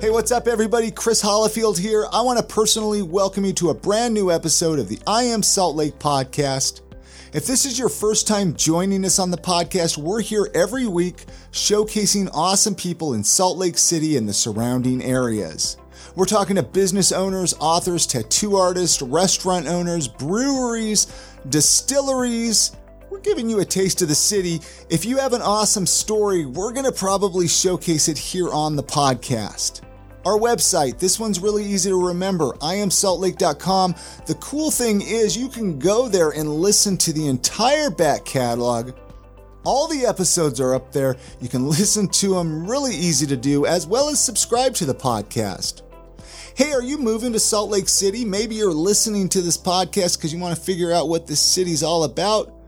Hey, what's up, everybody? Chris Hollifield here. I want to personally welcome you to a brand new episode of the I Am Salt Lake podcast. If this is your first time joining us on the podcast, we're here every week showcasing awesome people in Salt Lake City and the surrounding areas. We're talking to business owners, authors, tattoo artists, restaurant owners, breweries, distilleries. We're giving you a taste of the city. If you have an awesome story, we're going to probably showcase it here on the podcast. Our website, this one's really easy to remember, iamsaltlake.com. The cool thing is you can go there and listen to the entire back catalog. All the episodes are up there. You can listen to them, really easy to do, as well as subscribe to the podcast. Hey, are you moving to Salt Lake City? Maybe you're listening to this podcast because you want to figure out what this city's all about.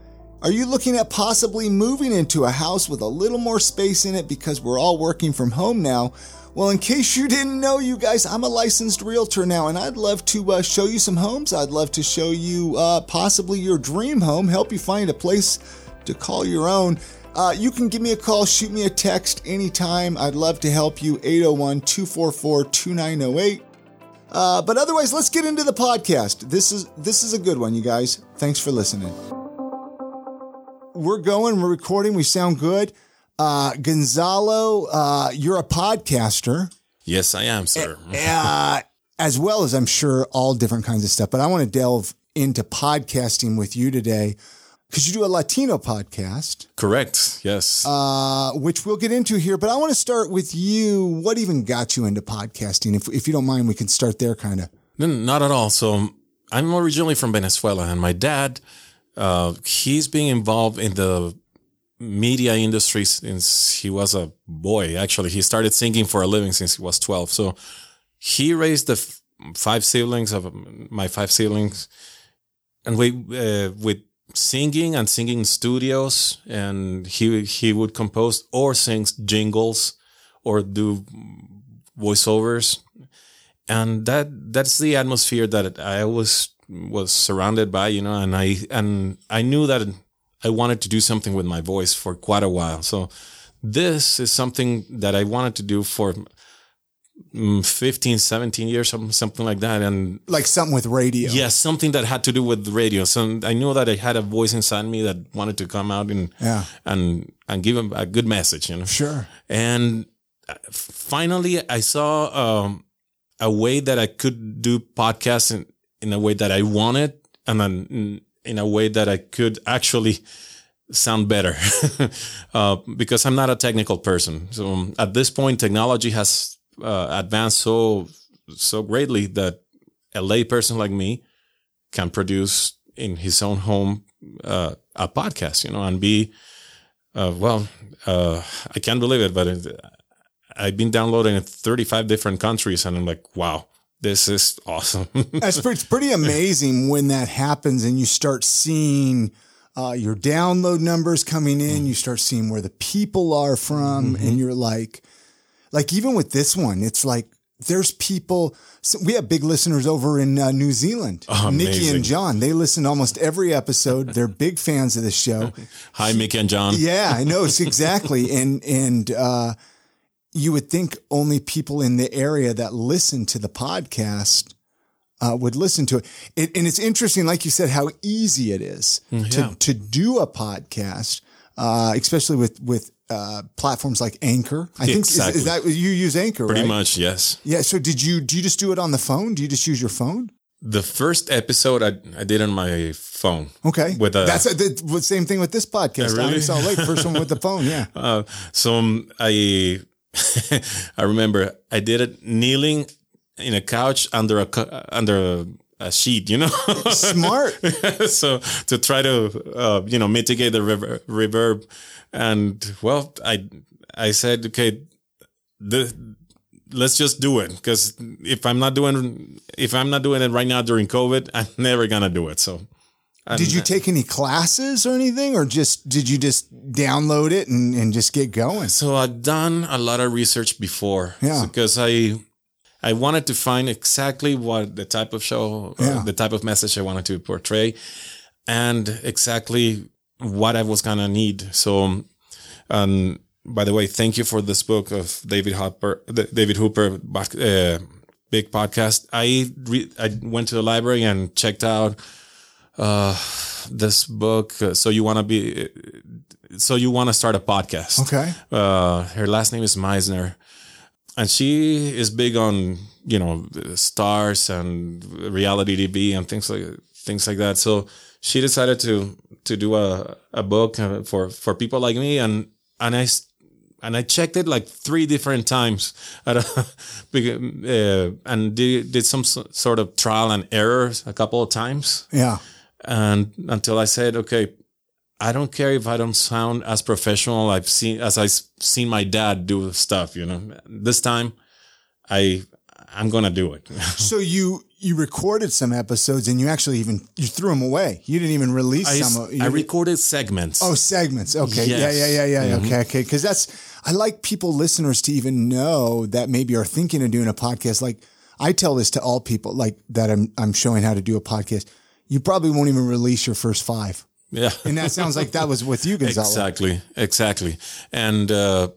Are you looking at possibly moving into a house with a little more space in it because we're all working from home now? Well, in case you didn't know, you guys, I'm a licensed realtor now, and I'd love to uh, show you some homes. I'd love to show you uh, possibly your dream home, help you find a place to call your own. Uh, you can give me a call, shoot me a text anytime. I'd love to help you. 801 244 2908. Uh, but otherwise, let's get into the podcast. This is this is a good one, you guys. Thanks for listening. We're going. We're recording. We sound good. Uh, Gonzalo, uh, you're a podcaster. Yes, I am, sir. uh, as well as I'm sure all different kinds of stuff. But I want to delve into podcasting with you today because you do a Latino podcast. Correct. Yes. Uh, which we'll get into here. But I want to start with you. What even got you into podcasting? If, if you don't mind, we can start there kind of. No, not at all. So I'm originally from Venezuela, and my dad, uh, he's being involved in the media industry since he was a boy. Actually, he started singing for a living since he was 12. So he raised the f- five siblings of my five siblings, and we uh, with singing and singing studios, and he he would compose or sing jingles or do voiceovers, and that that's the atmosphere that I was was surrounded by, you know, and I and I knew that I wanted to do something with my voice for quite a while. So this is something that I wanted to do for mm, 15, 17 years, something like that. And like something with radio. Yes, yeah, something that had to do with radio. So I knew that I had a voice inside me that wanted to come out and, yeah. and, and give a good message, you know? Sure. And finally I saw, um, a way that I could do podcasts in, a way that I wanted. And then in a way that I could actually sound better uh, because I'm not a technical person. So um, at this point, technology has uh, advanced so so greatly that a lay person like me can produce in his own home uh, a podcast, you know, and be uh, well. Uh, I can't believe it, but I've been downloading in 35 different countries, and I'm like, wow this is awesome. it's, pretty, it's pretty amazing when that happens and you start seeing uh, your download numbers coming in. You start seeing where the people are from, mm-hmm. and you're like, like even with this one, it's like there's people. So we have big listeners over in uh, New Zealand. Oh, Nikki and John, they listen to almost every episode. They're big fans of the show. Hi, Mickey and John. Yeah, I know it's exactly. and and uh, you would think only people in the area that listen to the podcast uh, would listen to it. it. And it's interesting, like you said, how easy it is mm, to, yeah. to do a podcast, uh, especially with, with, uh, platforms like Anchor. I think exactly. is, is, that you use Anchor, Pretty right? much, yes. Yeah. So did you, do you just do it on the phone? Do you just use your phone? The first episode I, I did on my phone. Okay. With a, that's a, the same thing with this podcast. really? I saw late first one with the phone. Yeah. Uh, so um, I I remember I did it kneeling in a couch under a under a, sheet, you know. Smart. so to try to uh, you know mitigate the rever- reverb, and well, I I said okay, the let's just do it because if I'm not doing if I'm not doing it right now during COVID, I'm never gonna do it. So did you take any classes or anything, or just did you just download it and, and just get going? So I've done a lot of research before, yeah, because I I wanted to find exactly what the type of show, uh, yeah. the type of message I wanted to portray, and exactly what I was gonna need. So, um, by the way, thank you for this book of David Hopper, David Hooper, uh, big podcast. I re- I went to the library and checked out uh, this book. Uh, so you want to be, so you want to start a podcast? Okay. Uh, her last name is Meisner, and she is big on you know stars and reality TV and things like things like that. So she decided to to do a a book uh, for for people like me, and and I and I checked it like three different times, at a, uh, and did, did some sort of trial and errors a couple of times. Yeah, and until I said, okay, I don't care if I don't sound as professional I've seen as I've seen my dad do stuff. You know, this time, I I'm gonna do it. so you you recorded some episodes and you actually even you threw them away. You didn't even release I, some. Of, I recorded segments. Oh, segments. Okay. Yes. Yeah, yeah, yeah, yeah. Mm-hmm. Okay, okay. Because that's I like people listeners to even know that maybe are thinking of doing a podcast. Like I tell this to all people like that I'm I'm showing how to do a podcast. You probably won't even release your first five. Yeah. and that sounds like that was with you, Gonzalo. Exactly. Exactly. And uh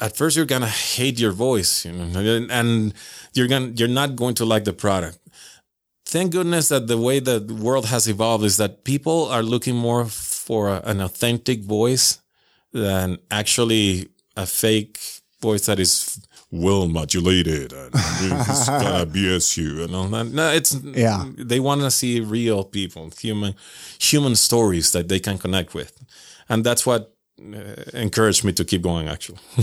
at first you're gonna hate your voice, you know, and you're gonna you're not going to like the product. Thank goodness that the way the world has evolved is that people are looking more for a, an authentic voice than actually a fake voice that is well modulated and it's gonna BS you and all that. No, it's yeah. They want to see real people, human, human stories that they can connect with, and that's what uh, encouraged me to keep going actually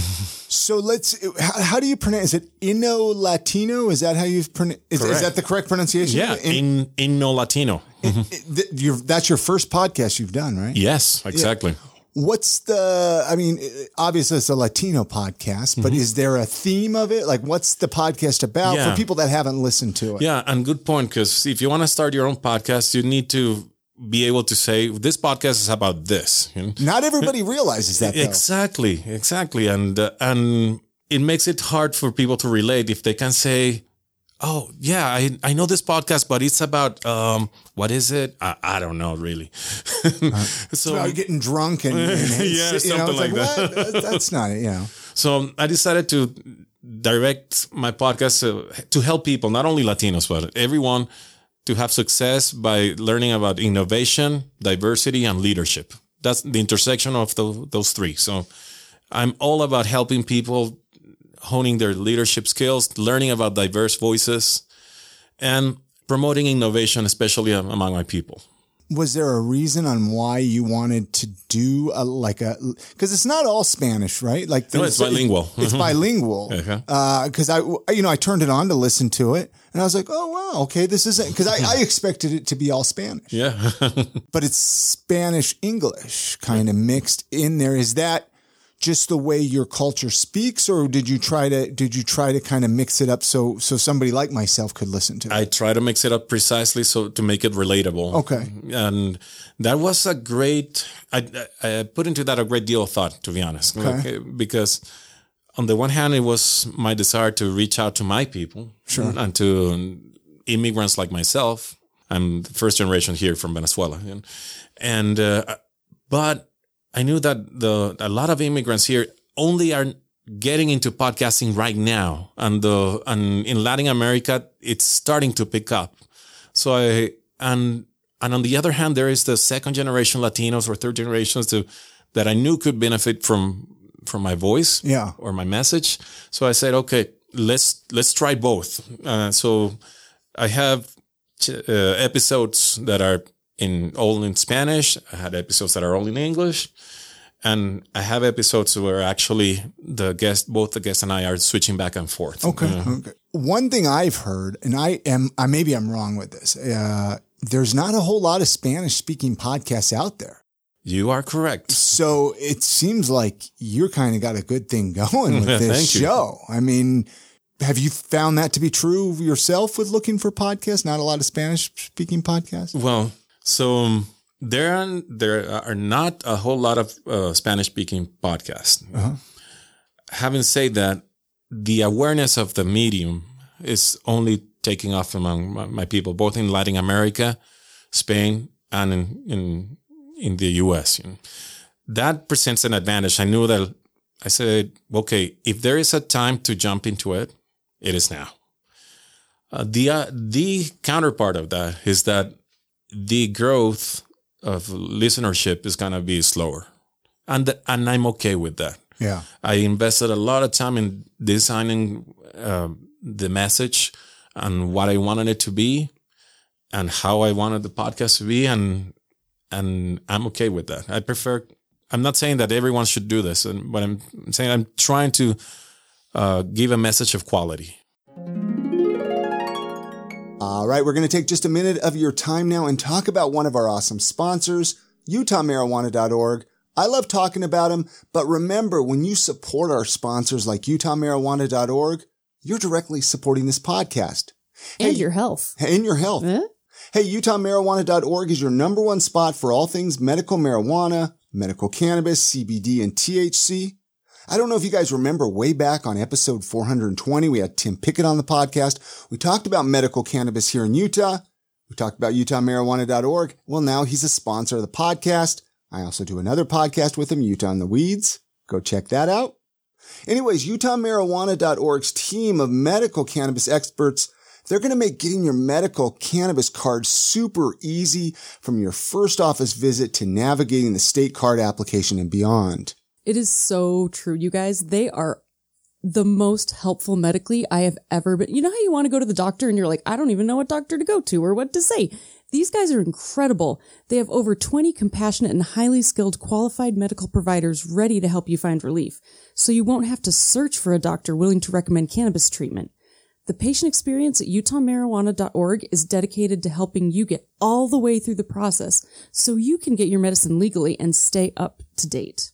so let's how, how, do you pronounce is it inno latino is that how you pronounce is, is, that the correct pronunciation yeah in inno latino mm-hmm. that's your first podcast you've done right yes exactly yeah. What's the, I mean, obviously it's a Latino podcast, but mm-hmm. is there a theme of it? Like, what's the podcast about yeah. for people that haven't listened to it? Yeah, and good point. Because if you want to start your own podcast, you need to be able to say this podcast is about this. You know? Not everybody realizes that. Though. Exactly, exactly, and uh, and it makes it hard for people to relate if they can say, "Oh, yeah, I I know this podcast, but it's about um, what is it? I, I don't know really." so about getting drunk and, and yeah, something know, like, like that. That's not it, you know. So I decided to direct my podcast to, to help people, not only Latinos, but everyone to have success by learning about innovation, diversity, and leadership. That's the intersection of the, those three. So I'm all about helping people honing their leadership skills, learning about diverse voices, and promoting innovation, especially among my people was there a reason on why you wanted to do a like a because it's not all Spanish, right? Like no, it's bilingual. It's bilingual. Uh, because uh, I you know I turned it on to listen to it, and I was like, oh wow, okay, this isn't because I, I expected it to be all Spanish. Yeah, but it's Spanish English kind of mixed in there. Is that just the way your culture speaks or did you try to did you try to kind of mix it up so so somebody like myself could listen to it? I try to mix it up precisely so to make it relatable. Okay. And that was a great I, I put into that a great deal of thought to be honest. Okay. Like, because on the one hand it was my desire to reach out to my people sure. and to immigrants like myself. I'm the first generation here from Venezuela and, and uh, but I knew that the a lot of immigrants here only are getting into podcasting right now, and the and in Latin America it's starting to pick up. So I and and on the other hand, there is the second generation Latinos or third generations to that I knew could benefit from from my voice, yeah, or my message. So I said, okay, let's let's try both. Uh, so I have uh, episodes that are in all in Spanish. I had episodes that are all in English. And I have episodes where actually the guest, both the guest and I are switching back and forth. Okay. okay. One thing I've heard, and I am, I, maybe I'm wrong with this. Uh, there's not a whole lot of Spanish speaking podcasts out there. You are correct. So it seems like you're kind of got a good thing going with this show. I mean, have you found that to be true yourself with looking for podcasts? Not a lot of Spanish speaking podcasts? Well, so um, there are, there are not a whole lot of uh, Spanish speaking podcasts. Uh-huh. Having said that, the awareness of the medium is only taking off among my, my people, both in Latin America, Spain, and in in, in the U.S. You know. That presents an advantage. I knew that I said, okay, if there is a time to jump into it, it is now. Uh, the uh, the counterpart of that is that the growth of listenership is gonna be slower, and and I'm okay with that. Yeah, I invested a lot of time in designing uh, the message and what I wanted it to be, and how I wanted the podcast to be, and and I'm okay with that. I prefer. I'm not saying that everyone should do this, and but I'm saying I'm trying to uh, give a message of quality. All right, we're going to take just a minute of your time now and talk about one of our awesome sponsors, UtahMarijuana.org. I love talking about them, but remember when you support our sponsors like UtahMarijuana.org, you're directly supporting this podcast. And hey, your health. And your health. Huh? Hey, UtahMarijuana.org is your number one spot for all things medical marijuana, medical cannabis, CBD, and THC. I don't know if you guys remember way back on episode 420, we had Tim Pickett on the podcast. We talked about medical cannabis here in Utah. We talked about UtahMarijuana.org. Well, now he's a sponsor of the podcast. I also do another podcast with him, Utah in the Weeds. Go check that out. Anyways, UtahMarijuana.org's team of medical cannabis experts they're going to make getting your medical cannabis card super easy from your first office visit to navigating the state card application and beyond. It is so true, you guys. They are the most helpful medically I have ever been. You know how you want to go to the doctor and you're like, I don't even know what doctor to go to or what to say. These guys are incredible. They have over 20 compassionate and highly skilled qualified medical providers ready to help you find relief. So you won't have to search for a doctor willing to recommend cannabis treatment. The patient experience at utahmarijuana.org is dedicated to helping you get all the way through the process so you can get your medicine legally and stay up to date.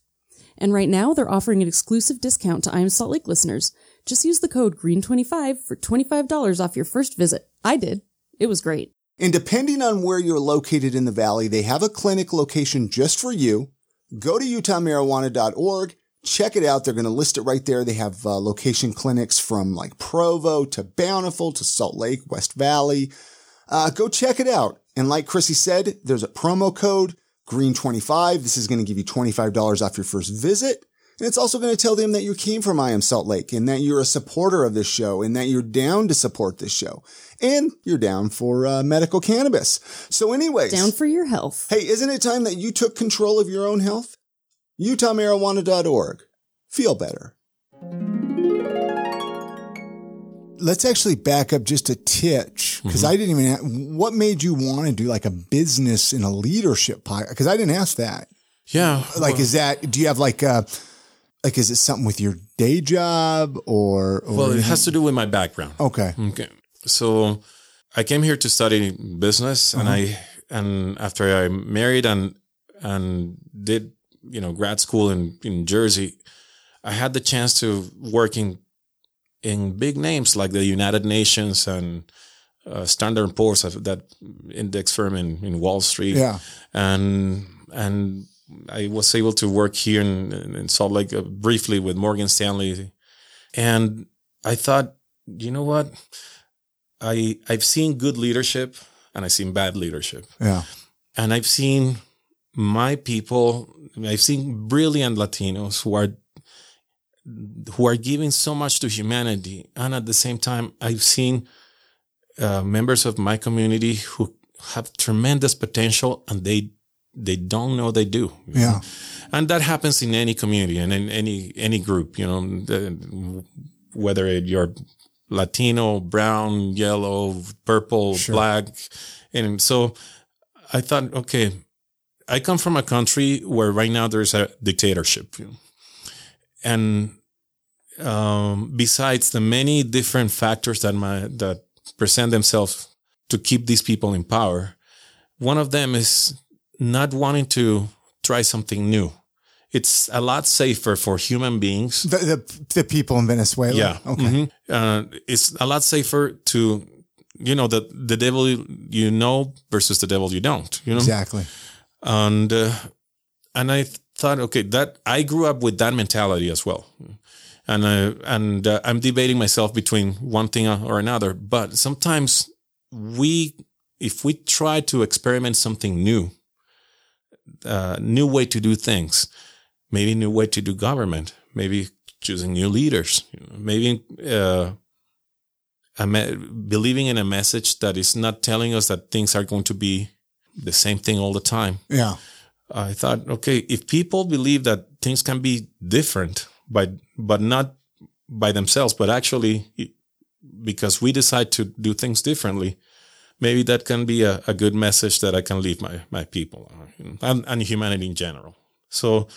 And right now they're offering an exclusive discount to I Am Salt Lake listeners. Just use the code GREEN25 for $25 off your first visit. I did. It was great. And depending on where you're located in the valley, they have a clinic location just for you. Go to utahmarijuana.org. Check it out. They're going to list it right there. They have uh, location clinics from like Provo to Bountiful to Salt Lake, West Valley. Uh, go check it out. And like Chrissy said, there's a promo code Green25. This is going to give you $25 off your first visit. And it's also going to tell them that you came from I Am Salt Lake and that you're a supporter of this show and that you're down to support this show. And you're down for uh, medical cannabis. So anyways. Down for your health. Hey, isn't it time that you took control of your own health? UtahMarijuana.org. Feel better let's actually back up just a titch because mm-hmm. I didn't even. what made you want to do like a business in a leadership podcast? Because I didn't ask that. Yeah. Like, well, is that? Do you have like a? Like, is it something with your day job or? or well, it has to do with my background. Okay. Okay. So, I came here to study business, uh-huh. and I and after I married and and did you know grad school in in Jersey, I had the chance to work in in big names like the United Nations and uh, Standard Poor's, that index firm in, in Wall Street. Yeah. And, and I was able to work here in, in Salt Lake uh, briefly with Morgan Stanley. And I thought, you know what? I, I've seen good leadership and I've seen bad leadership. Yeah. And I've seen my people, I've seen brilliant Latinos who are who are giving so much to humanity. And at the same time, I've seen uh, members of my community who have tremendous potential and they they don't know they do. Yeah. And that happens in any community and in any any group, you know, the, whether you're Latino, brown, yellow, purple, sure. black. And so I thought, okay, I come from a country where right now there's a dictatorship. You know? And um, besides the many different factors that my, that present themselves to keep these people in power, one of them is not wanting to try something new. It's a lot safer for human beings. The the, the people in Venezuela. Yeah. Okay. Mm-hmm. Uh, it's a lot safer to, you know, the the devil you know versus the devil you don't. You know exactly. And uh, and I thought, okay, that I grew up with that mentality as well, and uh, and uh, I'm debating myself between one thing or another. But sometimes we, if we try to experiment something new, uh, new way to do things, maybe new way to do government, maybe choosing new leaders, maybe uh, me- believing in a message that is not telling us that things are going to be the same thing all the time. Yeah. I thought, okay, if people believe that things can be different, by but not by themselves, but actually because we decide to do things differently, maybe that can be a, a good message that I can leave my my people and, and humanity in general. So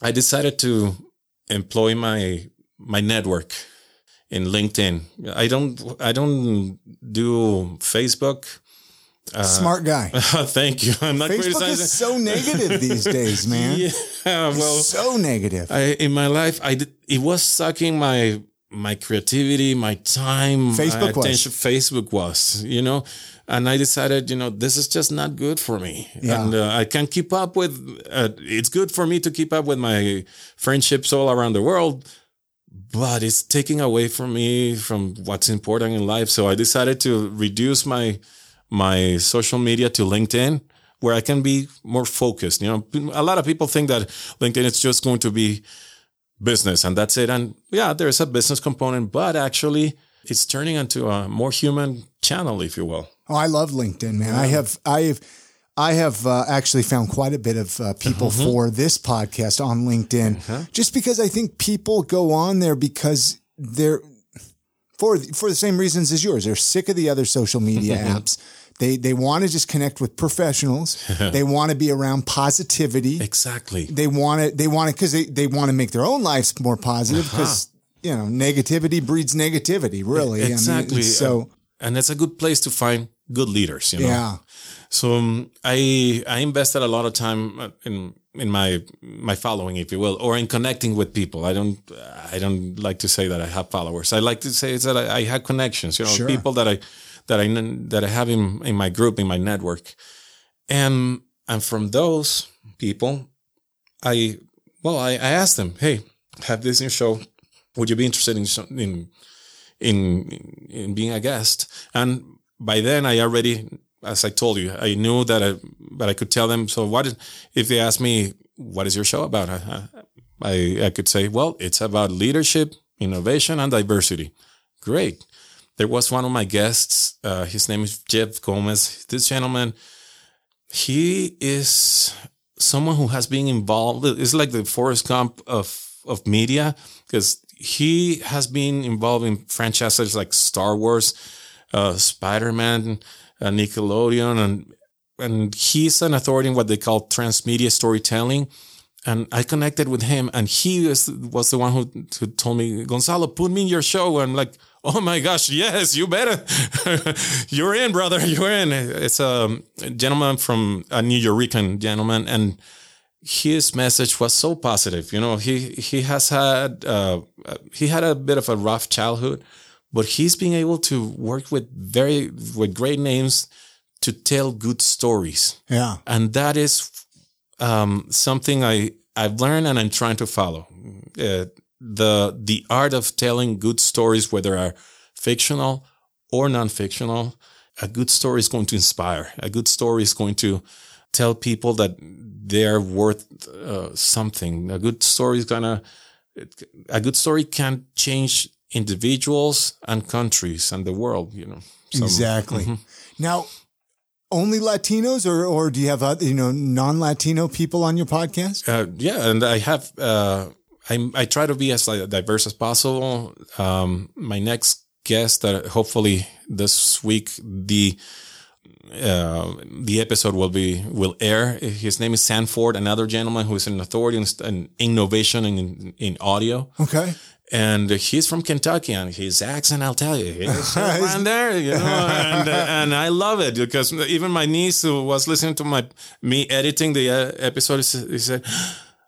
I decided to employ my my network in LinkedIn. I don't I don't do Facebook. Uh, Smart guy. thank you. I'm not Facebook is so negative these days, man. Yeah, well, so negative. I, in my life, I did, it was sucking my my creativity, my time, Facebook my attention. Was. Facebook was, you know, and I decided, you know, this is just not good for me, yeah. and uh, I can't keep up with. Uh, it's good for me to keep up with my friendships all around the world, but it's taking away from me from what's important in life. So I decided to reduce my my social media to LinkedIn where I can be more focused. You know, a lot of people think that LinkedIn is just going to be business and that's it. And yeah, there's a business component, but actually it's turning into a more human channel, if you will. Oh, I love LinkedIn, man. Yeah. I have, I have, I have uh, actually found quite a bit of uh, people mm-hmm. for this podcast on LinkedIn, mm-hmm. just because I think people go on there because they're for for the same reasons as yours. They're sick of the other social media apps. They they want to just connect with professionals. they want to be around positivity. Exactly. They want to they want to because they, they want to make their own lives more positive because uh-huh. you know negativity breeds negativity. Really, exactly. I mean, so and it's a good place to find good leaders. You know. Yeah. So um, I I invested a lot of time uh, in in my my following, if you will, or in connecting with people. I don't I don't like to say that I have followers. I like to say it's that I, I have connections. You know, sure. people that I that I that I have in in my group in my network, and and from those people, I well I, I asked them, hey, have this new show. Would you be interested in in in in being a guest? And by then, I already, as I told you, I knew that I that I could tell them. So what if they ask me, what is your show about? I, I I could say, well, it's about leadership, innovation, and diversity. Great there was one of my guests. Uh, his name is Jeff Gomez. This gentleman, he is someone who has been involved. It's like the Forrest Gump of of media because he has been involved in franchises like Star Wars, uh, Spider Man, uh, Nickelodeon, and and he's an authority in what they call transmedia storytelling. And I connected with him, and he was, was the one who, who told me, Gonzalo, put me in your show. And I'm like, Oh my gosh, yes, you better. You're in, brother. You're in. It's a gentleman from a Nuyorican gentleman, and his message was so positive. You know, he he has had uh, he had a bit of a rough childhood, but he's being able to work with very with great names to tell good stories. Yeah, and that is um, something I I've learned and I'm trying to follow. Uh, the the art of telling good stories, whether are fictional or non-fictional, a good story is going to inspire. A good story is going to tell people that they're worth uh, something. A good story is gonna a good story can change individuals and countries and the world. You know so, exactly. Mm-hmm. Now, only Latinos, or or do you have other, you know non Latino people on your podcast? Uh, yeah, and I have. Uh, I, I try to be as diverse as possible. Um, my next guest that hopefully this week the uh, the episode will be will air. His name is Sanford, another gentleman who is an authority in, innovation in, in audio. Okay. And he's from Kentucky, and his accent, I'll tell you, he's around there, you know, and, and I love it because even my niece who was listening to my me editing the uh, episode, he said,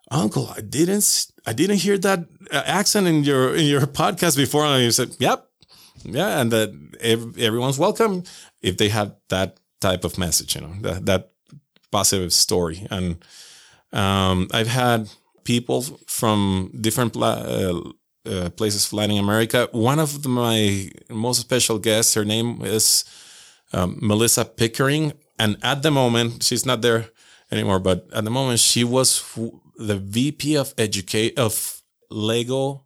"Uncle, I didn't I didn't hear that uh, accent in your in your podcast before. And you said, "Yep, yeah," and that everyone's welcome if they have that type of message, you know, that, that positive story. And um, I've had people from different uh, uh, places of Latin America. One of the, my most special guests, her name is um, Melissa Pickering, and at the moment she's not there anymore, but at the moment she was the VP of educate of Lego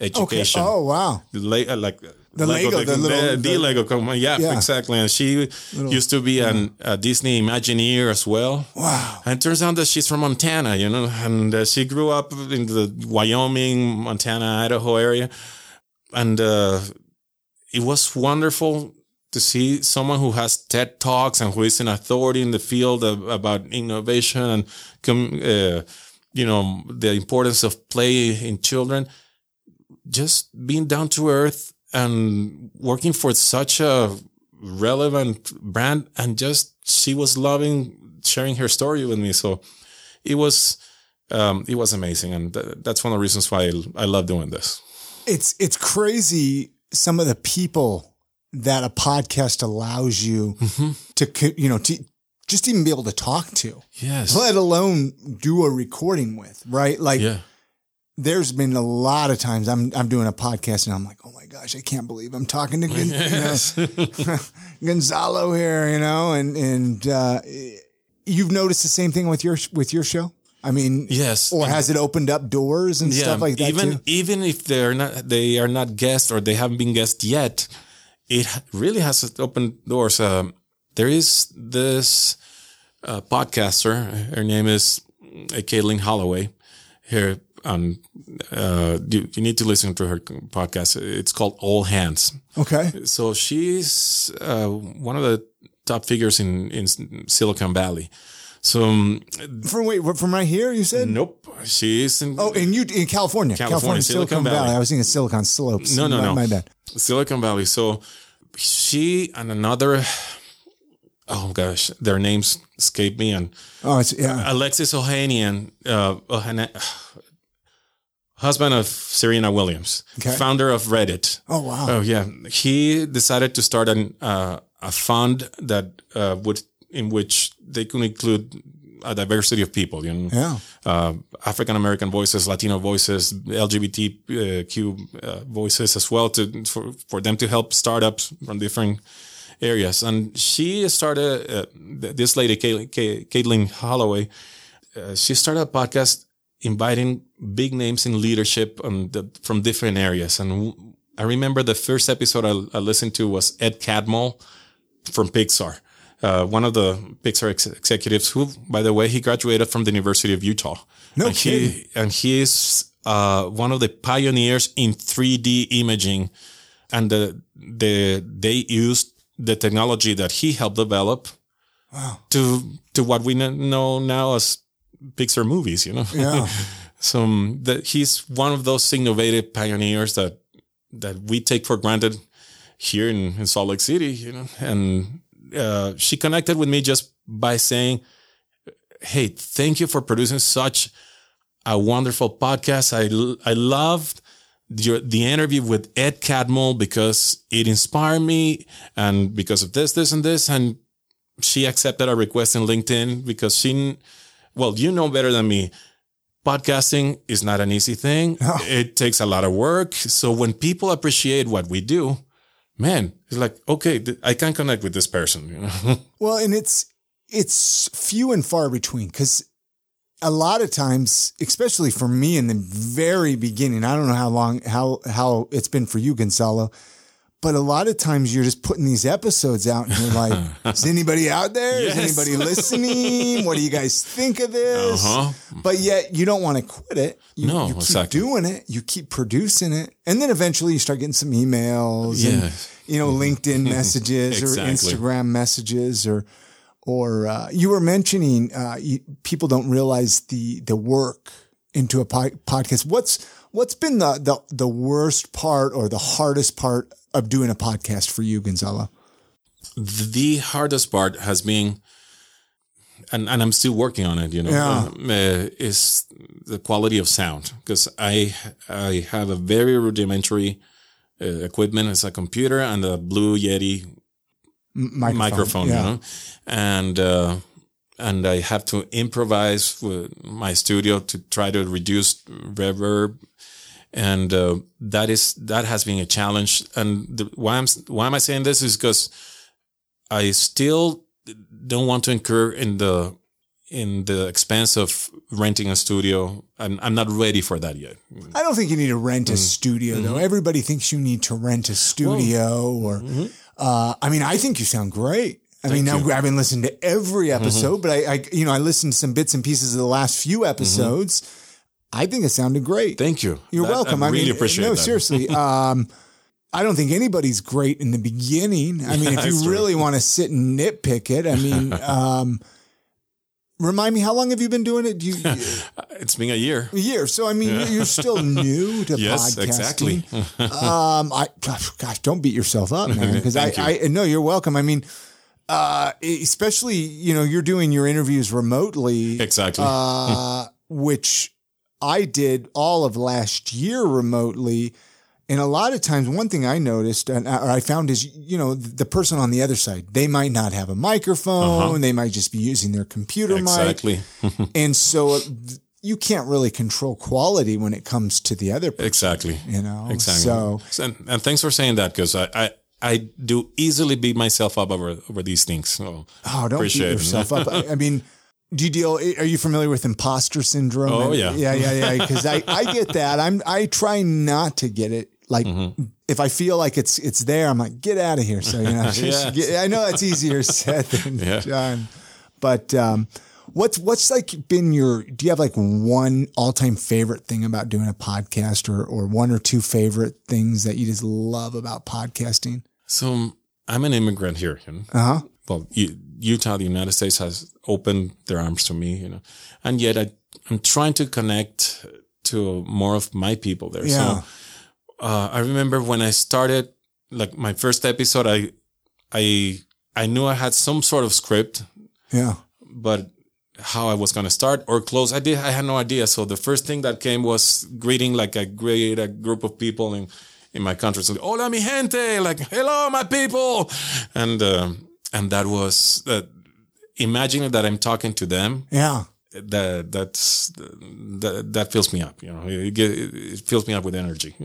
education. Okay. Oh wow. Le- uh, like The Lego, the little- the, the- Lego. Come on, yeah, Yeah. exactly. And she used to be an, a Disney Imagineer as well. Wow. And it turns out that she's from Montana, you know, and uh, she grew up in the Wyoming, Montana, Idaho area. And uh, it was wonderful to see someone who has TED Talks and who is an authority in the field of, about innovation and, uh, you know, the importance of play in children. Just being down to earth and working for such a relevant brand and just she was loving sharing her story with me. So it was um it was amazing and th- that's one of the reasons why I, I love doing this. It's it's crazy some of the people that a podcast allows you to you know to just even be able to talk to, yes. let alone do a recording with, right? Like yeah there's been a lot of times I'm I'm doing a podcast and I'm like, oh my gosh, I can't believe I'm talking to Gon- you know, Gonzalo here, you know, and and uh, you've noticed the same thing with your with your show. I mean, yes. or has it opened up doors and stuff like that even too? even if they're not they are not guests or they haven't been guests yet it really has opened doors. Um, there is this uh, podcaster. Her name is uh, Caitlin Holloway. Here um uh you, you need to listen to her podcast it's called All Hands Okay, so she's uh, one of the top figures in in Silicon Valley so um, from wait from right here, you said. nope she's in Oh, in you in California, California, Silicon, Silicon Valley. Valley. I was thinking Silicon Slopes. No, no, my, no. My bad. Silicon Valley. So she and another, oh gosh, their names escape me. And Oh, it's yeah. Alexis Ohanian, uh, Ohana, husband of Serena Williams, Okay. founder of Reddit. Oh wow. Oh yeah, he decided to start an uh, a fund that uh, would in which they could include a diversity of people. You know, Yeah. uh, African American voices, Latino voices, LGBTQ uh, voices as well to for, for them to help startups from different areas. And she started uh, this lady, Caitlin, Caitlin Holloway. Uh, she started a podcast inviting big names in leadership on the, from different areas. And I remember the first episode I, I listened to was Ed Catmull from Pixar. Uh, one of the Pixar ex- executives, who, by the way, he graduated from the University of Utah. No and kidding. He, and he is uh, one of the pioneers in 3D imaging, and the, the they used the technology that he helped develop to to what we know now as Pixar movies. You know, Yeah. so um, that he's one of those innovative pioneers that that we take for granted here in, in Salt Lake City, you know. And uh, she connected with me just by saying, "Hey, thank you for producing such a wonderful podcast. I I loved." Your, the interview with Ed Catmull because it inspired me and because of this, this, and this. And she accepted a request in LinkedIn because she, well, you know better than me podcasting is not an easy thing. It takes a lot of work. So when people appreciate what we do, man, it's like, okay, th- I can connect with this person, you know? Well, and it's it's few and far between because a lot of times, especially for me in the very beginning, I don't know how long how how it's been for you, Gonzalo, but a lot of times you're just putting these episodes out and you're like, is anybody out there? Is Yes. anybody listening? What do you guys think of this? Uh-huh. But yet you don't want to quit it. You, No, you keep exactly. doing it. You keep producing it, and then eventually you start getting some emails and you know LinkedIn messages or Instagram messages or or uh, you were mentioning uh, you, people don't realize the the work into a po- podcast. What's what's been the, the the worst part or the hardest part of doing a podcast for you, Gonzalo? the hardest part has been, and, and I'm still working on it, you know, Yeah. um, uh, is the quality of sound because I, I have a very rudimentary uh, equipment. It's a computer and a Blue Yeti microphone, microphone, yeah. you know, and uh, and I have to improvise with my studio to try to reduce reverb, and uh, that is that has been a challenge. And the, why I'm why am I saying this is because I still don't want to incur in the in the expense of renting a studio. I'm, I'm not ready for that yet. I don't think you need to rent a mm. studio though. Mm-hmm. Everybody thinks you need to rent a studio or, mm-hmm. uh, I mean, I think you sound great. I mean, now I haven't listened to every mm-hmm. episode, but I, I, you know, I listened to some bits and pieces of the last few episodes. I think it sounded great. Thank you. You're That- welcome. I I, really mean, appreciate no, that. seriously. Um, I don't think anybody's great in the beginning. I mean, if you really want to sit and nitpick it, I mean, um, remind me, how long have you been doing it? Do you, It's been a year. a year. So, I mean, you're still new to Yes, podcasting. exactly. um, I, gosh, don't beat yourself up, man. Because I, Thank I, no, you're welcome. I mean, uh, especially, you know, you're doing your interviews remotely Exactly. uh, which I did all of last year remotely. And a lot of times, one thing I noticed and or I found is, you know, the person on the other side, they might not have a microphone. Uh-huh. They might just be using their computer mic. exactly. And so uh, you can't really control quality when it comes to the other person, exactly. you know? Exactly. So, and, and thanks for saying that because I, I, I do easily beat myself up over, over these things. So oh, don't beat yourself up. I mean, do you deal, are you familiar with imposter syndrome? Oh, And- yeah. Yeah, yeah, yeah. Cause I, I get that. I'm, I try not to get it. Like Mm-hmm. if I feel like it's, it's there, I'm like, get out of here. So, you know, Yes. get- I know that's easier said than Yeah. done, but, um, What's what's like been your? Do you have like one all time favorite thing about doing a podcast, or or one or two favorite things that you just love about podcasting? So I'm an immigrant here. Uh huh. Well, U- Utah, the United States has opened their arms to me, you know, and yet I, I'm trying to connect to more of my people there. Yeah. So, uh, I remember when I started, like my first episode, I, I, I knew I had some sort of script, Yeah. but how I was going to start or close, I did, I had no idea. So the first thing that came was greeting like a great a group of people in, in my country. So, hola mi gente, like, hello, my people. And, um, and that was that imagining that I'm talking to them. Yeah. That, that's, that, that fills me up, you know, it, it fills me up with energy.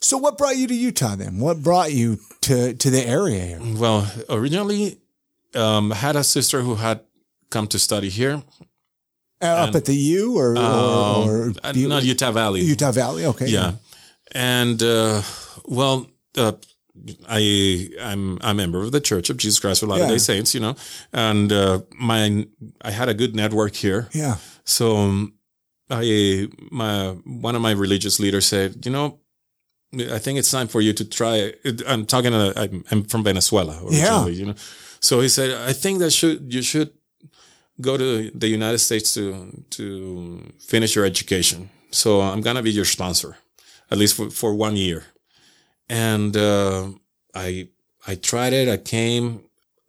So what brought you to Utah then? What brought you to to the area here? well, originally, um, I had a sister who had come to study here. Uh, up at the U or or, Um, or uh, not Utah Valley. Utah Valley? Okay. yeah and uh well uh I I'm a member of the Church of Jesus Christ of Latter Day Yeah. Saints, you know, and uh, my I had a good network here, Yeah. so um, I my one of my religious leaders said, you know, I think it's time for you to try. I'm talking. To, I'm, I'm from Venezuela originally, you know, so he said, I think that should you should go to the United States to to finish your education. So I'm gonna be your sponsor, at least for, for one year. And uh, I I tried it. I came.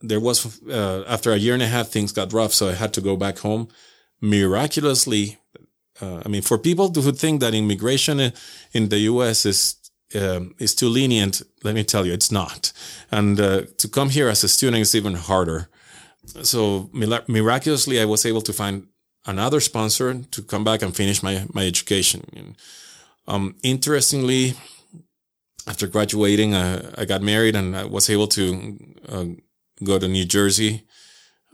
There was uh, after a year and a half, things got rough, so I had to go back home. Miraculously, uh, I mean, for people who think that immigration in- the U.S. is um, is too lenient, let me tell you, it's not. And uh, to come here as a student is even harder so miraculously, I was able to find another sponsor to come back and finish my my education. Um, interestingly, after graduating, uh, I got married and I was able to uh, go to New Jersey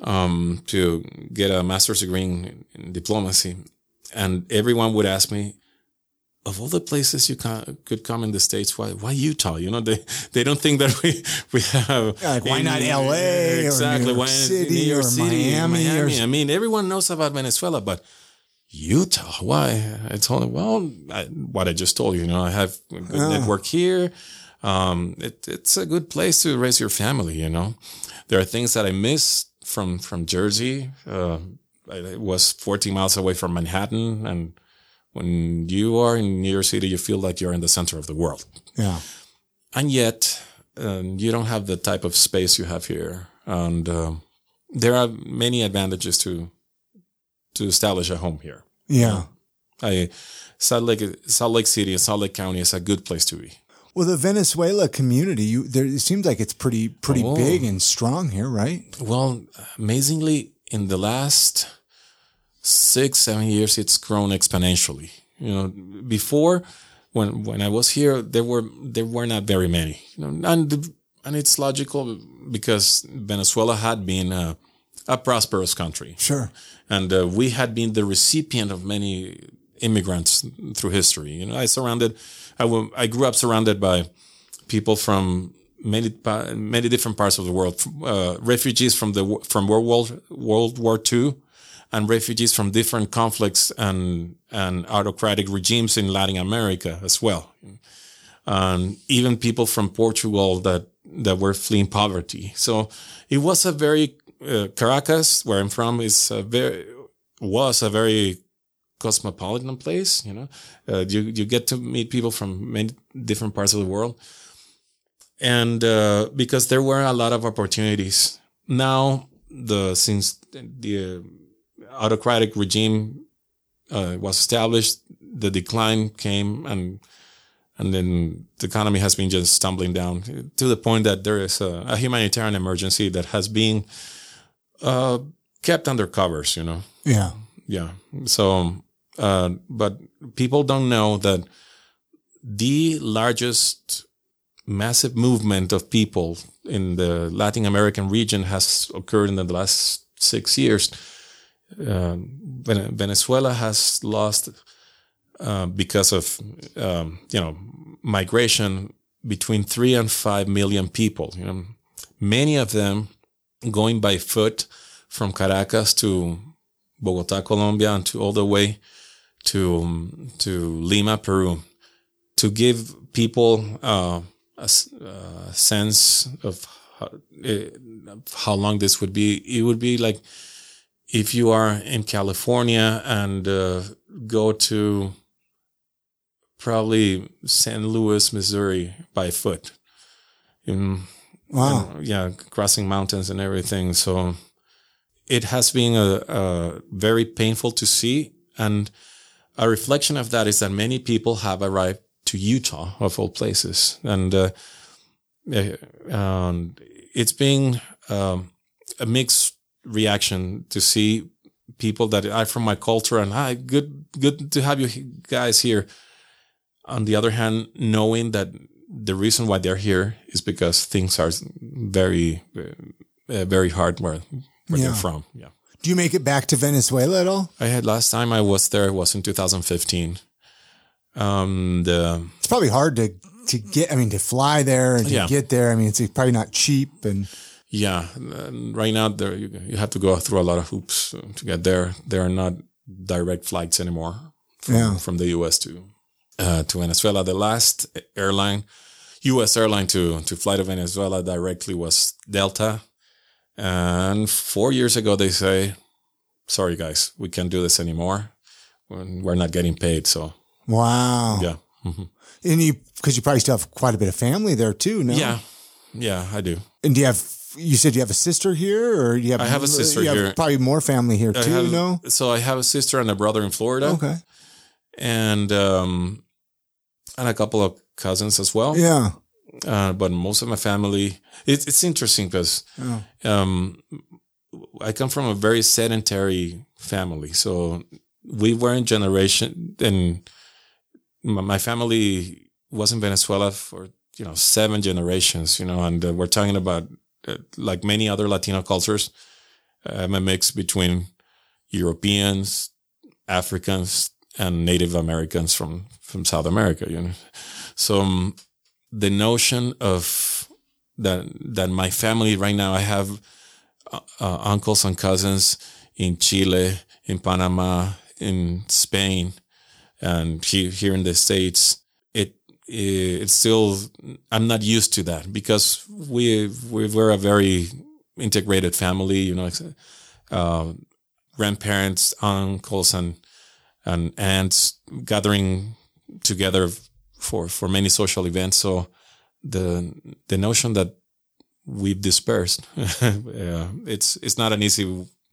um, to get a master's degree in, in diplomacy. And everyone would ask me, of all the places you ca- could come in the states, why why Utah? You know, they they don't think that we we have Yeah, like, why in- not LA or exactly New York why City New York or City, Miami or- I mean, everyone knows about Venezuela, but Utah, why? I told him, well, I, what I just told you. You know, I have a good Ah. network here. Um, it, it's a good place to raise your family. You know, there are things that I miss from from Jersey. Uh, I was 14 miles away from Manhattan, and when you are in New York City, you feel like you're in the center of the world. Yeah. And yet, um, you don't have the type of space you have here, and um, there are many advantages to to establish a home here. Yeah. I Salt Lake, Salt Lake City, and Salt Lake County is a good place to be. Well, the Venezuela community, you there it seems like it's pretty pretty Oh. big and strong here, right? Well, amazingly, in the last six, seven years, it's grown exponentially. You know, before when when I was here, there were there were not very many. You know, and and it's logical because Venezuela had been a, a prosperous country. Sure. And uh, we had been the recipient of many immigrants through history. You know, I surrounded, I, w- I grew up surrounded by people from many pa- many different parts of the world, uh, refugees from the from World War World War II, and refugees from different conflicts and and autocratic regimes in Latin America as well, and even people from Portugal that that were fleeing poverty. So it was a very uh, Caracas, where I'm from, is a very was a very cosmopolitan place. You know, uh, you you get to meet people from many different parts of the world, and uh, because there were a lot of opportunities. Now, the since the autocratic regime uh, was established, the decline came, and and then the economy has been just stumbling down to the point that there is a, a humanitarian emergency that has been uh, kept under covers. You know. Yeah. Yeah. So, uh, but people don't know that the largest massive movement of people in the Latin American region has occurred in the last six years. Uh, Venezuela has lost uh, because of um, you know migration between three and five million people. You know, many of them going by foot from Caracas to Bogota, Colombia, and to all the way to to Lima, Peru, to give people uh, a, a, sense of how, uh, how, long this would be. It would be like if you are in California and uh, go to probably St. Louis, Missouri by foot. In, wow. Yeah, crossing mountains and everything. So it has been a, a, very painful to see. And a reflection of that is that many people have arrived to Utah, of all places. And, uh, um, it's been um, a mixed reaction to see people that are from my culture and hi, good, good to have you guys here. On the other hand, knowing that the reason why they're here is because things are very, uh, very hard where where yeah. they're from. Yeah. Do you make it back to Venezuela at all? I had last time I was there was in 2015. Um, the it's probably hard to to get. I mean, to fly there and to yeah. get there. I mean, it's probably not cheap and. Yeah, right now there you, you have to go through a lot of hoops to get there. There are not direct flights anymore from, yeah. from the U.S. to uh, to Venezuela. The last airline, U.S. airline to to fly to Venezuela directly was Delta and four years ago, they say, sorry, guys, we can't do this anymore. We're not getting paid. So, wow. Yeah. Mm-hmm. And you, cause you probably still have quite a bit of family there too, no? Yeah. Yeah, I do. And do you have, you said you have a sister here or you have, I have a sister you here. Have probably more family here I too, have, no? So I have a sister and a brother in Florida. Okay. And, um, and a couple of cousins as well. Yeah. Uh, but most of my family, it's it's interesting because oh. um, I come from a very sedentary family, so we were in generation, and my family was in Venezuela for you know seven generations, you know, and uh, we're talking about uh, like many other Latino cultures, I'm a mix between Europeans, Africans, and Native Americans from from South America, you know, so. Um, the notion of that that my family right now I have uh, uh, uncles and cousins in Chile, in Panama, in Spain, and here here in the states. It it's still I'm not used to that because we we were a very integrated family. You know, uh, grandparents, uncles, and and aunts gathering together for for many social events. So the the notion that we've dispersed, yeah, it's it's not an easy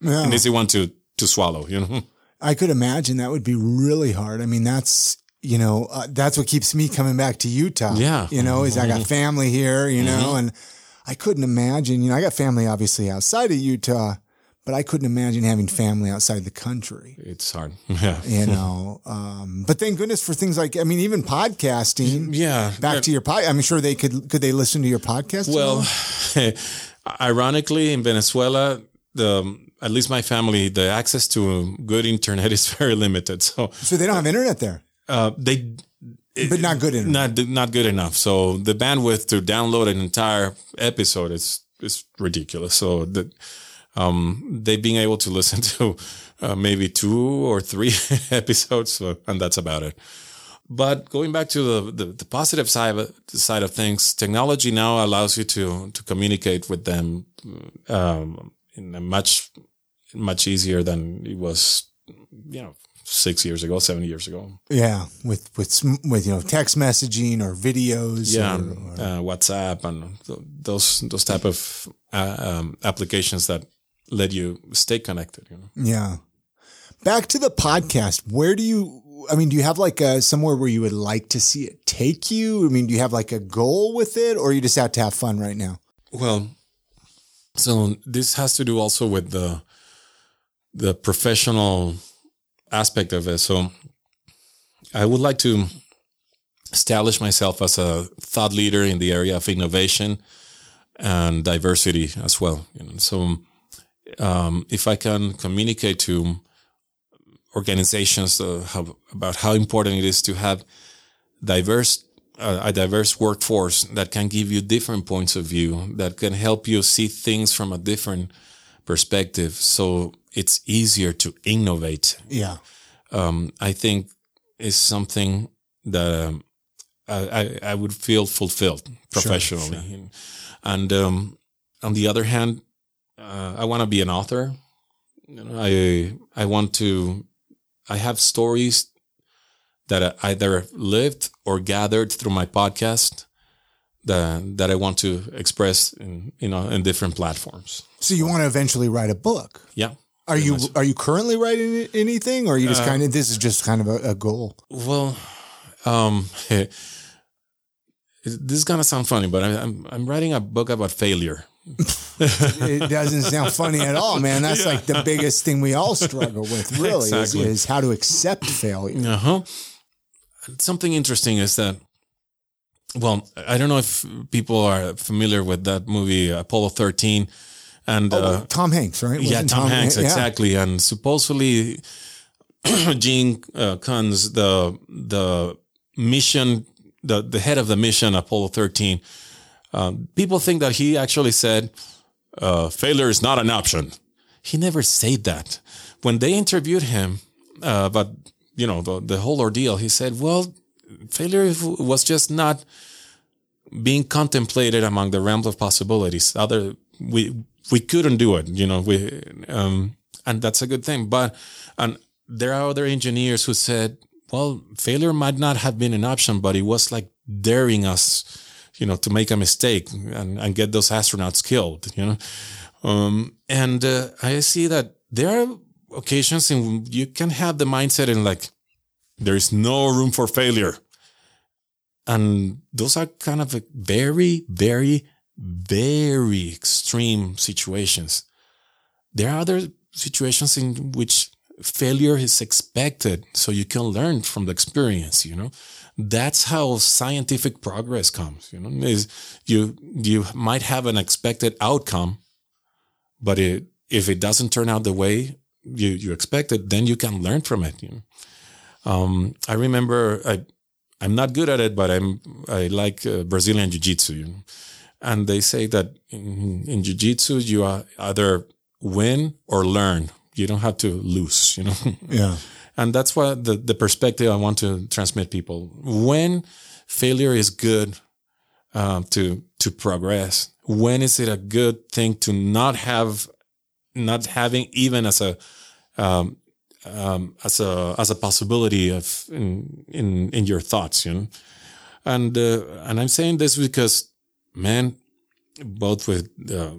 yeah. an easy one to to swallow. You know, I could imagine that would be really hard. I mean, that's you know uh, that's what keeps me coming back to Utah. Yeah, you know, is I got family here. You know, mm-hmm. and I couldn't imagine. You know, I got family obviously outside of Utah but I couldn't imagine having family outside the country. It's hard. Yeah. You know, um, but thank goodness for things like, I mean, even podcasting. Yeah. Back yeah. to your pod. I'm sure they could, could they listen to your podcast? Well, ironically, in Venezuela, the at least my family, the access to good internet is very limited. So So they don't have internet there, uh, they but not good internet. not not good enough. So the bandwidth to download an entire episode is is ridiculous. So that um, they being able to listen to uh, maybe two or three episodes, so, and that's about it. But going back to the, the, the positive side of, side of things, technology now allows you to to communicate with them um, in a much much easier than it was, you know, six years ago, seven years ago. Yeah, with with with you know text messaging or videos. yeah, or- or- uh, WhatsApp and th- those those type of uh, um, applications that let you stay connected. You know, yeah. Back to the podcast. Where do you? I mean, do you have like a somewhere where you would like to see it take you? I mean, do you have like a goal with it, or you just have to have fun right now? well, so this has to do also with the the professional aspect of it. So I would like to establish myself as a thought leader in the area of innovation and diversity as well. You know, so um, if I can communicate to organizations uh, how, about how important it is to have diverse uh, a diverse workforce that can give you different points of view that can help you see things from a different perspective. So it's easier to innovate. Yeah, um, I think is something that um, I, I, would feel fulfilled professionally. And um, on the other hand, uh, I want to be an author. You know, I I want to. I have stories that I either lived or gathered through my podcast that that I want to express in you know in different platforms. So you want to eventually write a book? Yeah. Are you are you currently writing anything, or are you Uh, just kind of this is just kind of a, a goal? Well, um, this is gonna sound funny, but I, I'm I'm writing a book about failure. It doesn't sound funny at all, man. That's like the biggest thing we all struggle with, really, Exactly. is, is how to accept failure. Uh huh. Something interesting is that. Well, I don't know if people are familiar with that movie Apollo 13, and uh, Oh, Tom Hanks, right? yeah, Wasn't Tom, Hanks, yeah. exactly, and supposedly Gene uh, Kranz, the the mission, the the head of the mission, Apollo 13. Um, people think that he actually said, uh, "Failure is not an option." He never said that. When they interviewed him uh, about you know the the whole ordeal, he said, "Well, failure was just not." being contemplated among the realms of possibilities. Other we we couldn't do it, you know. We um, and that's a good thing. But and there are other engineers who said, well, failure might not have been an option, but it was like daring us, you know, to make a mistake and, and get those astronauts killed, you know. Um, and uh, I see that there are occasions in you can have the mindset in like there is no room for failure and those are kind of very, very, very extreme situations. There are other situations in which failure is expected, so you can learn from the experience. You know, that's how scientific progress comes. You know, is you you might have an expected outcome, but it, if it doesn't turn out the way you you expected, then you can learn from it. You know, um, I remember I. I'm not good at it, but I'm I like uh, Brazilian jiu-jitsu. You know? And they say that in, in jiu-jitsu you are either win or learn. You don't have to lose, you know. Yeah. and that's what the the perspective I want to transmit people. When failure is good um, to to progress. When is it a good thing to not have not having even as a um, um, as a as a possibility of in in in your thoughts, you know. And uh, and I'm saying this because, man, both with uh,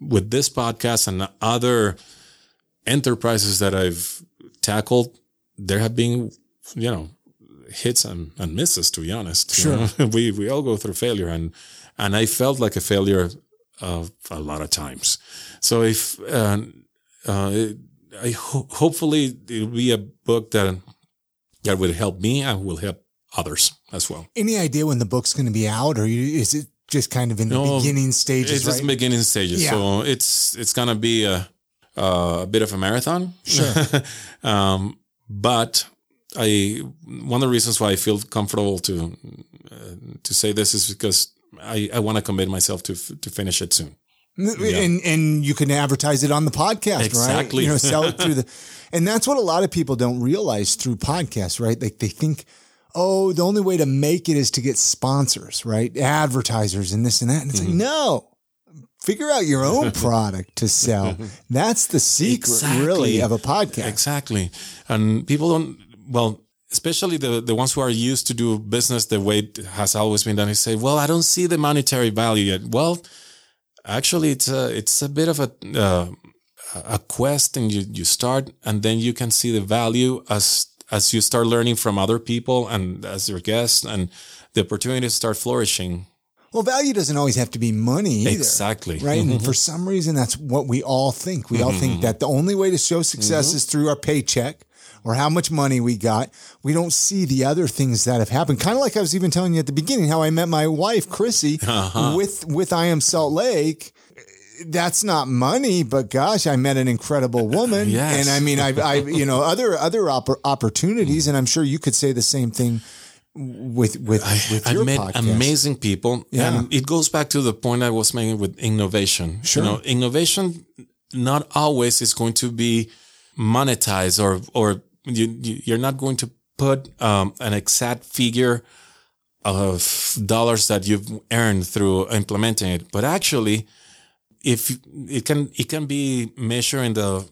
with this podcast and other enterprises that I've tackled, there have been, you know, hits and, and misses. To be honest, you Sure. know? we we all go through failure, and and I felt like a failure uh, a lot of times. So if uh, uh, it, I ho- hopefully it'll be a book that that will help me and will help others as well. Any idea when the book's going to be out, or you, is it just kind of in the No, beginning stages, It's just right? beginning stages, Yeah. so it's it's gonna be a a bit of a marathon. Sure. um, but I one of the reasons why I feel comfortable to uh, to say this is because I, I want to commit myself to f- to finish it soon. and and you can advertise it on the podcast, right? Exactly. You know, sell it through the, and that's what a lot of people don't realize through podcasts, right? Like they think, oh, the only way to make it is to get sponsors, right? Advertisers and this and that. And it's Mm-hmm. like, no, figure out your own product to sell. That's the secret, really, of a podcast. Exactly. And people don't, well, especially the, the ones who are used to do business the way it has always been done, they say, well, I don't see the monetary value yet. Well, actually, it's a, it's a bit of a, uh, a quest and you, you start and then you can see the value as, as you start learning from other people and as your guests and the opportunities start flourishing. Well, value doesn't always have to be money either. Exactly. Right. And mm-hmm. for some reason, that's what we all think. We all mm-hmm. think that the only way to show success mm-hmm. is through our paycheck or how much money we got. We don't see the other things that have happened. Kind of like I was even telling you at the beginning, how I met my wife, Chrissy, uh-huh. with, with I Am Salt Lake. That's not money, but gosh, I met an incredible woman. Yes. And I mean, I, I, you know, other, other oppor- opportunities. And I'm sure you could say the same thing with, with, with your I've met podcast. amazing people. Yeah. And it goes back to the point I was making with innovation. Sure. You know, innovation not always is going to be monetized or, or you, you- you're not going to put um, an exact figure of dollars that you've earned through implementing it. But actually, if it can, it can be measured in the,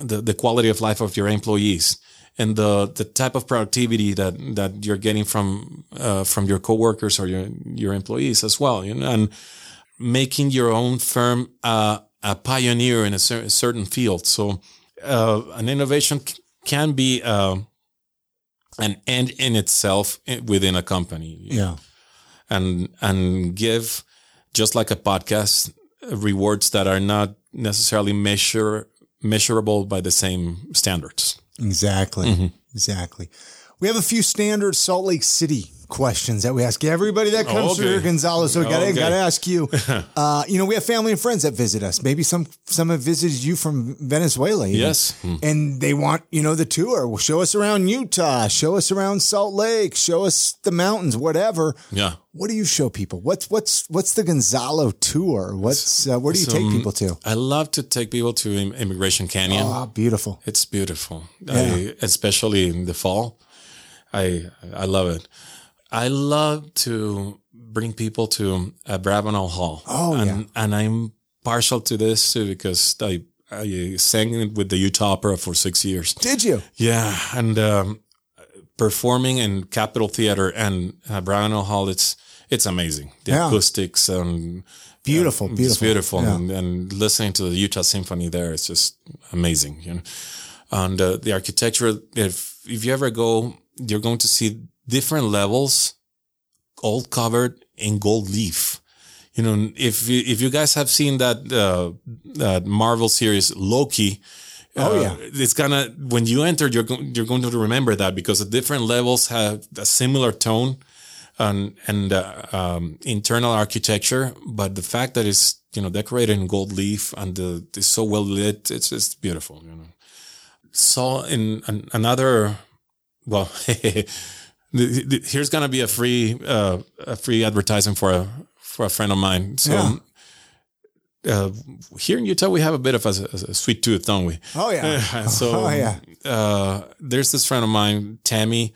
the, the quality of life of your employees and the the type of productivity that that you're getting from uh, from your coworkers or your your employees as well you know and making your own firm uh, a pioneer in a cer- certain field. So uh, an innovation c- can be uh, an end in itself within a company. Yeah. and and give just like a podcast rewards that are not necessarily measure measurable by the same standards Exactly. Mm-hmm. Exactly. We have a few standard Salt Lake City questions that we ask everybody that comes Okay. through Gonzalo. So we got Okay. to ask you. uh, you know, we have family and friends that visit us. Maybe some some have visited you from Venezuela. Yes. Hmm. and they want you know the tour. Well, show us around Utah. Show us around Salt Lake. Show us the mountains. Whatever. yeah What do you show people? What's what's what's the Gonzalo tour? What's uh, where do you take people to? I love to take people to Emigration Canyon. Oh, beautiful. It's beautiful, I, especially in the fall. I I love it. I love to bring people to Abravanel Hall. Oh, and, yeah. and I'm partial to this too because I I sang with the Utah Opera for six years. Did you? Yeah, and um, performing in Capitol Theater and Abravanel Hall, it's it's amazing. The Yeah. acoustics and Beautiful, it's beautiful. beautiful, Yeah. and, and listening to the Utah Symphony there is just amazing. You know, and uh, the architecture. If if you ever go, you're going to see different levels, all covered in gold leaf. You know, if you, if you guys have seen that uh, that Marvel series Loki. Oh, uh, yeah. it's gonna when you enter, you're going you're going to remember that because the different levels have a similar tone and and uh, um, internal architecture, but the fact that it's you know decorated in gold leaf and the, it's so well lit, it's just beautiful. You know, saw in an, another well. the- the- Here's gonna be a free uh, a free advertising for a for a friend of mine. So Yeah. uh, here in Utah, we have a bit of a, a sweet tooth, don't we? Oh yeah. so oh yeah. uh, there's this friend of mine, Tammy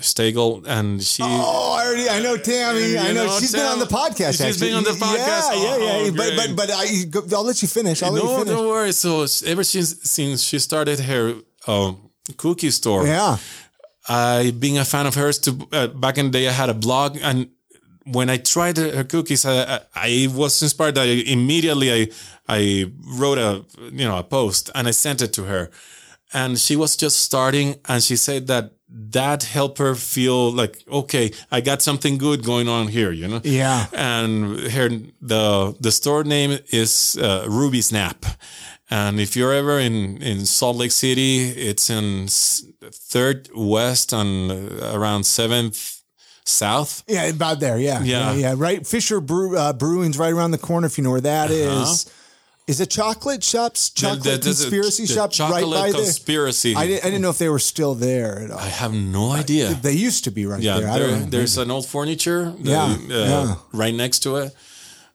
Stagel, and she. Oh, I already I know Tammy. I know, know she's been on the podcast. she's actually. been on the podcast? Yeah, yeah, yeah. Oh, but but but I, I'll let you finish. I'll let you no, finish. don't worry. So ever since since she started her um, cookie store, Yeah. I being a fan of hers. To uh, back in the day, I had a blog, and when I tried her cookies, I, I, I was inspired. I immediately I I wrote a you know a post and I sent it to her, and she was just starting, and she said that that helped her feel like okay, I got something good going on here, you know. Yeah. And her the the store name is uh, Ruby Snap. And if you're ever in, in Salt Lake City, it's in Third West and uh, around Seventh south. Yeah, about there. Yeah, Yeah. yeah. Right, Fisher Brew, uh, Brewing's right around the corner. If you know where that is. Uh-huh. Is it chocolate shops? Chocolate The- the- the- conspiracy shop right chocolate by there. conspiracy. I didn't, I didn't know if they were still there at all. I have no idea. They used to be right yeah, there. I there- there's an old furniture. Yeah, uh, yeah. right next to it.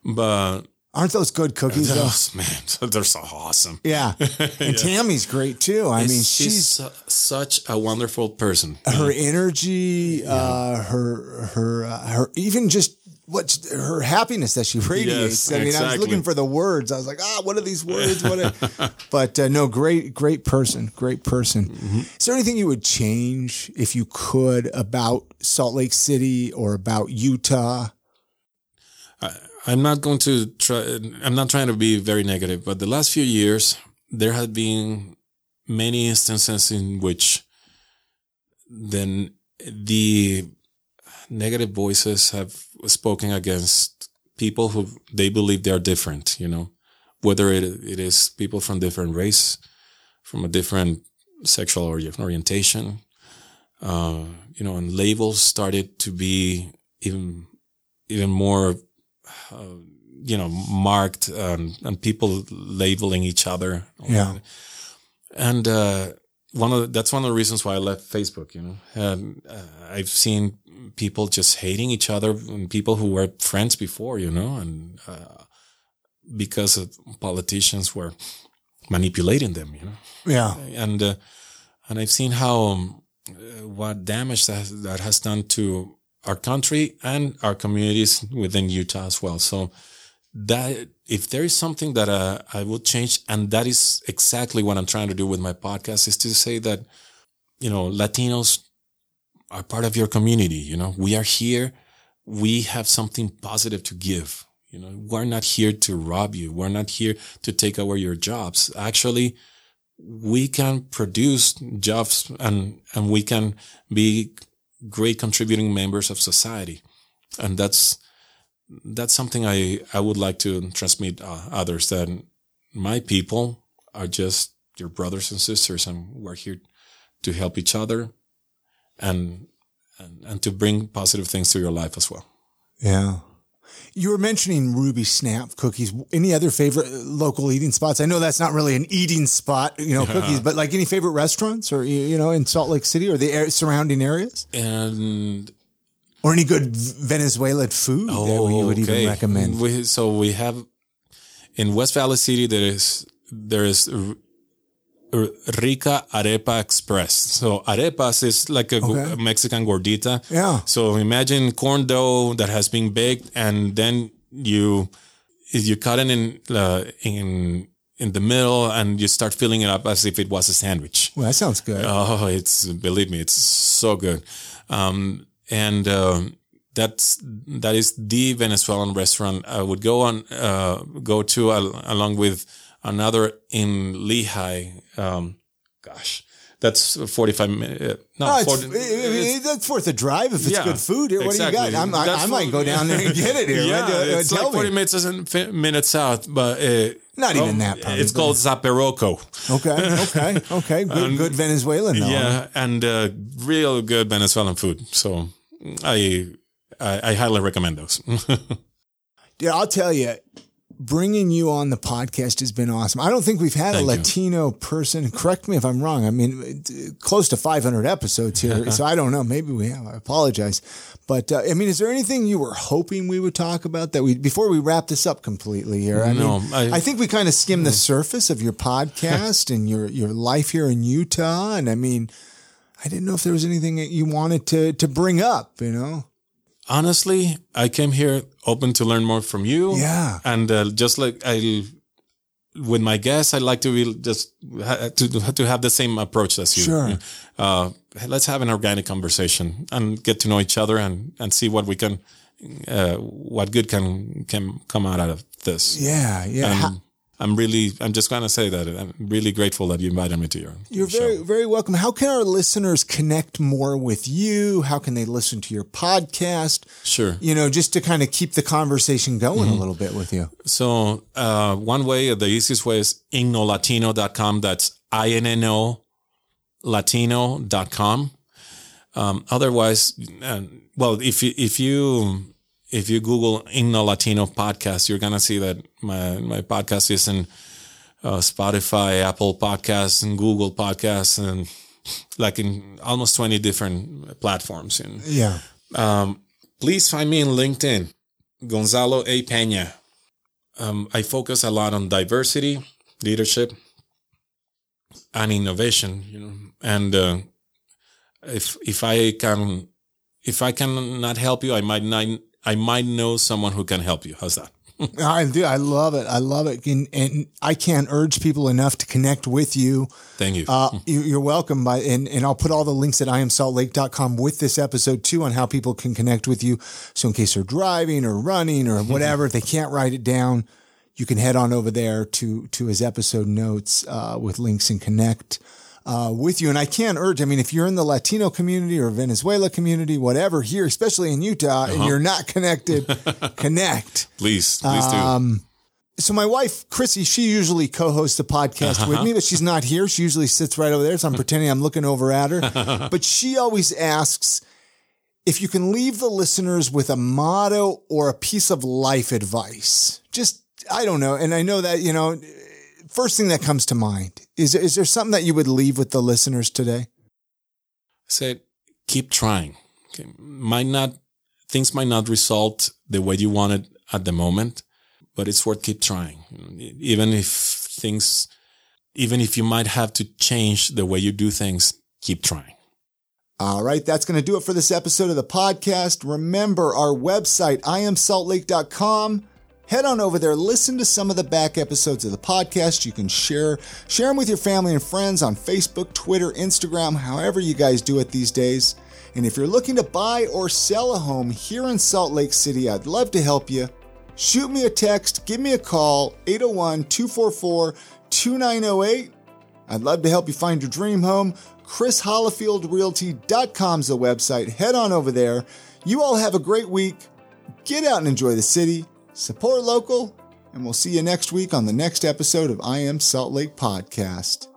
But Aren't those good cookies though? those man, they're so awesome. Yeah, and Tammy's great too. I mean, she's, she's su- such a wonderful person. her energy, uh, her her uh, her even just what her happiness that she radiates. Yes, I mean, I was looking for the words. I was like, ah, what are these words? What? Are, but uh, no, great, great person, great person. Mm-hmm. Is there anything you would change if you could about Salt Lake City or about Utah? I'm not going to try. I'm not trying to be very negative, but the last few years there have been many instances in which then the negative voices have spoken against people who they believe they are different. You know, whether it it is people from different race, from a different sexual ori- orientation, uh, you know, and labels started to be even even more you know, marked um, and people labeling each other. Yeah. And uh, one of the, that's one of the reasons why I left Facebook. You know, and uh, I've seen people just hating each other and people who were friends before. You know, and uh, because of politicians were manipulating them. You know, Yeah, and uh, and I've seen how um, uh, what damage that that has done to our country and our communities within Utah as well. So that if there is something that uh, I would change, and that is exactly what I'm trying to do with my podcast, is to say that you know Latinos are part of your community. You know, we are here. We have something positive to give. You know, we're not here to rob you. We're not here to take away your jobs. Actually, we can produce jobs and, and we can be great contributing members of society. And that's, that's something I, I would like to transmit uh, others that my people are just your brothers and sisters and we're here to help each other and, and, and to bring positive things to your life as well. yeah. You were mentioning Ruby Snap cookies. Any other favorite uh, local eating spots? I know that's not really an eating spot, you know, cookies, but like any favorite restaurants or, you know, in Salt Lake City or the surrounding areas? And Or any good Venezuelan food oh, that you would even recommend? We, so we have in West Valley City there is there is Rica Arepa Express. So arepas is like a Okay. Mexican gordita. Yeah. So imagine corn dough that has been baked and then you you cut it in uh, in in the middle and you start filling it up as if it was a sandwich. Well, that sounds good. Oh, it's believe me, it's so good. Um, and um, that's that is the Venezuelan restaurant I would go on uh, go to al- along with another in Lehi. Um, gosh, that's forty five minutes. No, Oh, it's, 40 I mean, that's worth a drive if it's Yeah, good food. Here, what do you got? I'm, I, I might go down there and get it here. yeah, What do- it's tell like forty me. minutes minutes south, but uh, Not even that, probably, It's called Zaperoco. Okay, okay, okay. Good, good Venezuelan though. Yeah, and uh, real good Venezuelan food. So I I, I highly recommend those. Yeah, I'll tell you, bringing you on the podcast has been awesome. I don't think we've had Thank a you. Latino person. Correct me if I'm wrong. I mean, close to 500 episodes here, so I don't know. Maybe we have. I apologize, but uh, I mean, is there anything you were hoping we would talk about that we before we wrap this up completely here? I No, mean, I- I think we kind of skimmed the surface of your podcast and your your life here in Utah, and I mean. I didn't know if there was anything that you wanted to to bring up, you know? Honestly, I came here open to learn more from you. Yeah. and uh, just like I. With my guests, I like to be just ha- to to have the same approach as you. Sure. Uh, let's have an organic conversation and get to know each other and, and see what we can, uh, what good can can come out of this. Yeah, yeah. And I'm really, I'm just going to say that I'm really grateful that you invited me to your. You're show. very, very welcome. How can our listeners connect more with you? How can they listen to your podcast? Sure. You know, just to kind of keep the conversation going a little bit with you. So uh, one way, the easiest way is innolatino.com. That's I-N-N-O Latino.com. Um, otherwise, uh, well, if you if you if you Google Inno Latino podcast, you're gonna see that my my podcast is in uh, Spotify, Apple Podcasts, and Google Podcasts, and like in almost 20 different platforms. And Yeah. um, please find me in LinkedIn, Gonzalo A. Pena. Um, I focus a lot on diversity, leadership, and innovation. You know, and uh, if if I can if I can not help you, I might not. I might know someone who can help you. How's that? I do. I love it. I love it. And, and I can't urge people enough to connect with you. Thank you. Uh, you, you're welcome. By and, and I'll put all the links at iamsaltlake.com with this episode too on how people can connect with you. So in case they're driving or running or whatever, if they can't write it down, you can head on over there to to his episode notes uh, with links and connect uh, with you. And I can't urge. I mean, if you're in the Latino community or Venezuela community, whatever here, especially in Utah, and you're not connected, connect. please, please do. Um, so my wife, Chrissy, she usually co-hosts the podcast with me, but she's not here. She usually sits right over there. So I'm pretending I'm looking over at her, but she always asks if you can leave the listeners with a motto or a piece of life advice. Just, I don't know. And I know that, you know, first thing that comes to mind is, is there something that you would leave with the listeners today? I said, keep trying. Okay. Might not, things might not result the way you wanted at the moment, but it's worth keep trying. Even if things, even if you might have to change the way you do things, keep trying. All right, that's going to do it for this episode of the podcast. Remember our website, iamsaltlake.com. Head on over there, listen to some of the back episodes of the podcast. You can share share them with your family and friends on Facebook, Twitter, Instagram, however you guys do it these days. And if you're looking to buy or sell a home here in Salt Lake City, I'd love to help you. Shoot me a text, give me a call, 801 244 2908. I'd love to help you find your dream home. ChrisHollifieldRealty.com is the website. Head on over there. You all have a great week. Get out and enjoy the city. Support local. And we'll see you next week on the next episode of I Am Salt Lake Podcast.